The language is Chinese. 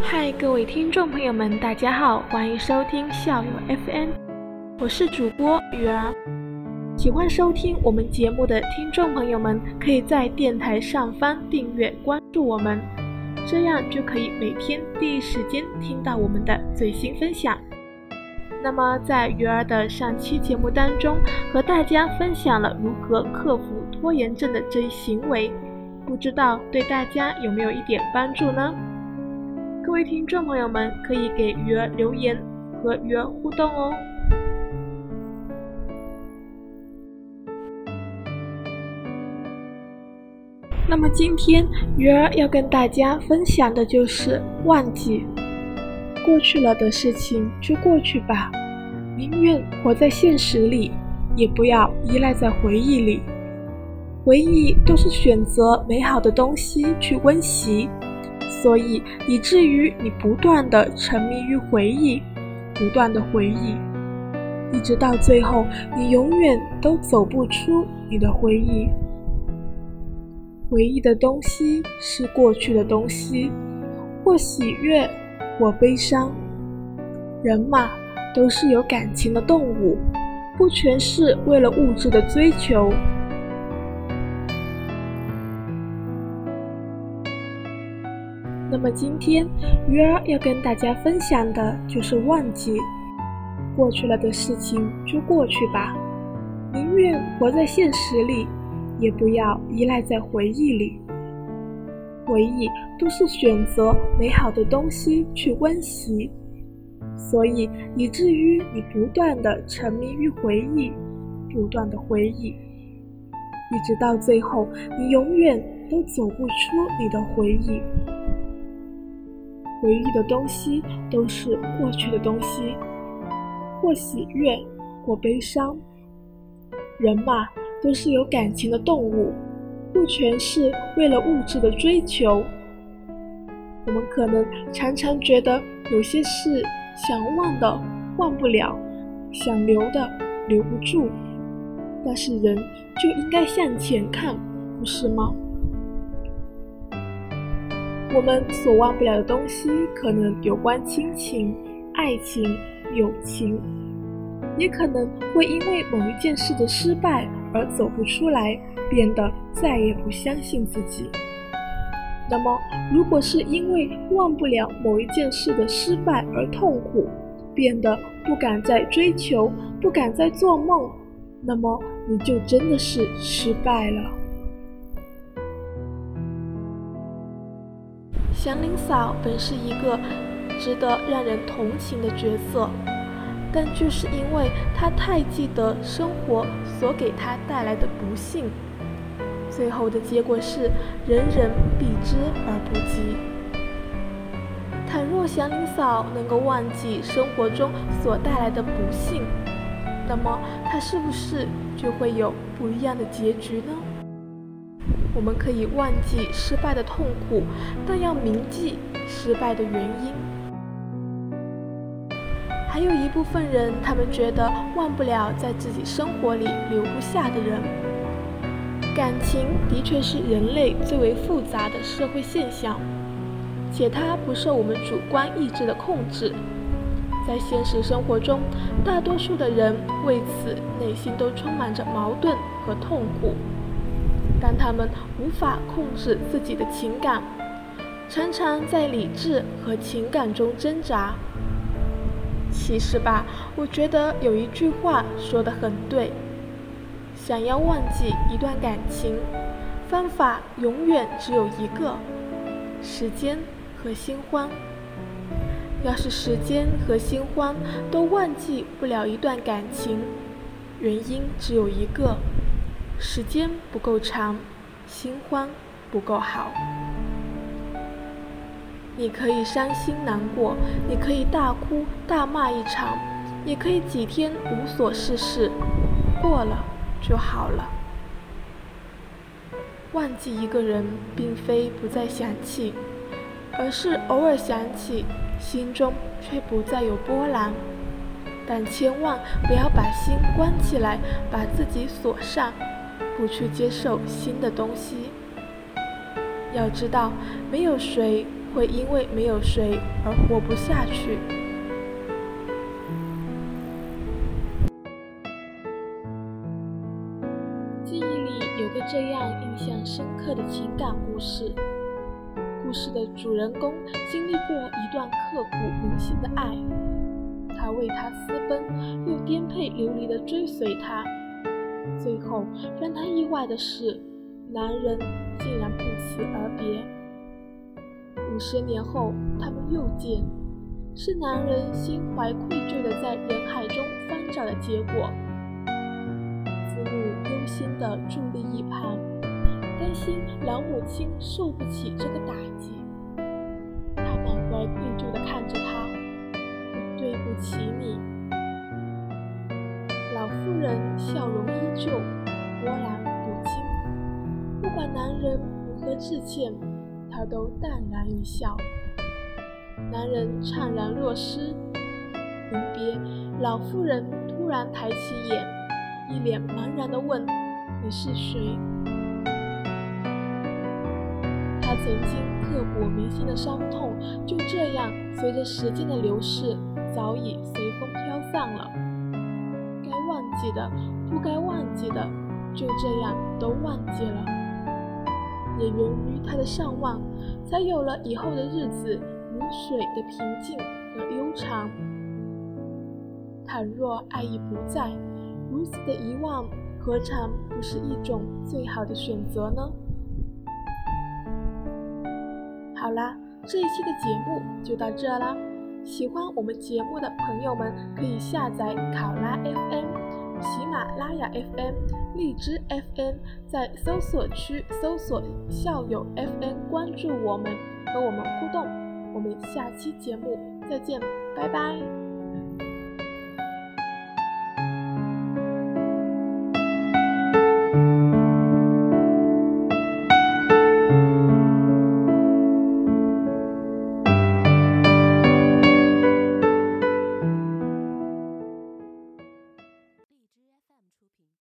嗨，各位听众朋友们，大家好，欢迎收听校友 FM，我是主播雨儿。喜欢收听我们节目的听众朋友们，可以在电台上方订阅关注我们，这样就可以每天第一时间听到我们的最新分享。那么在鱼儿的上期节目当中，和大家分享了如何克服拖延症的这一行为，不知道对大家有没有一点帮助呢？各位听众朋友们，可以给鱼儿留言和鱼儿互动哦。那么今天鱼儿要跟大家分享的就是忘记过去了的事情就过去吧，宁愿活在现实里，也不要依赖在回忆里。回忆都是选择美好的东西去温习。所以，以至于你不断的沉迷于回忆，不断的回忆，一直到最后，你永远都走不出你的回忆。回忆的东西是过去的东西，或喜悦，或悲伤。人嘛，都是有感情的动物，不全是为了物质的追求。那么今天鱼儿要跟大家分享的就是忘记过去了的事情就过去吧，宁愿活在现实里，也不要依赖在回忆里。回忆都是选择美好的东西去温习，所以以至于你不断的沉迷于回忆，不断的回忆，一直到最后，你永远都走不出你的回忆。回忆的东西都是过去的东西，或喜悦，或悲伤。人嘛，都是有感情的动物，不全是为了物质的追求。我们可能常常觉得有些事想忘的忘不了，想留的留不住，但是人就应该向前看，不是吗？我们所忘不了的东西，可能有关亲情、爱情、友情，也可能会因为某一件事的失败而走不出来，变得再也不相信自己。那么，如果是因为忘不了某一件事的失败而痛苦，变得不敢再追求、不敢再做梦，那么你就真的是失败了。祥林嫂本是一个值得让人同情的角色，但就是因为她太记得生活所给她带来的不幸，最后的结果是人人避之而不及。倘若祥林嫂能够忘记生活中所带来的不幸，那么她是不是就会有不一样的结局呢？我们可以忘记失败的痛苦，但要铭记失败的原因。还有一部分人，他们觉得忘不了在自己生活里留不下的人。感情的确是人类最为复杂的社会现象，且它不受我们主观意志的控制。在现实生活中，大多数的人为此内心都充满着矛盾和痛苦。但他们无法控制自己的情感，常常在理智和情感中挣扎。其实吧，我觉得有一句话说得很对：想要忘记一段感情，方法永远只有一个——时间和新欢。要是时间和新欢都忘记不了一段感情，原因只有一个。时间不够长，新欢不够好。你可以伤心难过，你可以大哭大骂一场，也可以几天无所事事，过了就好了。忘记一个人，并非不再想起，而是偶尔想起，心中却不再有波澜。但千万不要把心关起来，把自己锁上，不去接受新的东西。要知道，没有谁会因为没有谁而活不下去。记忆里有个这样印象深刻的情感故事，故事的主人公经历过一段刻骨铭心的爱。他为她私奔，又颠沛流离的追随她，最后让他意外的是，男人竟然不辞而别。十年后，他们又见，是男人心怀愧疚地在人海中翻找的结果。子女忧心地伫立一旁，担心老母亲受不起这个打击。他满怀愧疚地看着他。对不起你，老妇人笑容依旧，波澜不惊。不管男人如何致歉，他都淡然一笑。男人怅然若失。临别，老妇人突然抬起眼，一脸茫然地问：“你是谁？”他曾经刻骨铭心的伤痛，就这样随着时间的流逝。早已随风飘散了，该忘记的，不该忘记的，就这样都忘记了。也源于他的上忘，才有了以后的日子如水的平静和悠长。倘若爱已不在，如此的遗忘，何尝不是一种最好的选择呢？好啦，这一期的节目就到这啦。喜欢我们节目的朋友们，可以下载考拉 FM、喜马拉雅 FM、荔枝 FM，在搜索区搜索校友 FM，关注我们，和我们互动。我们下期节目再见，拜拜。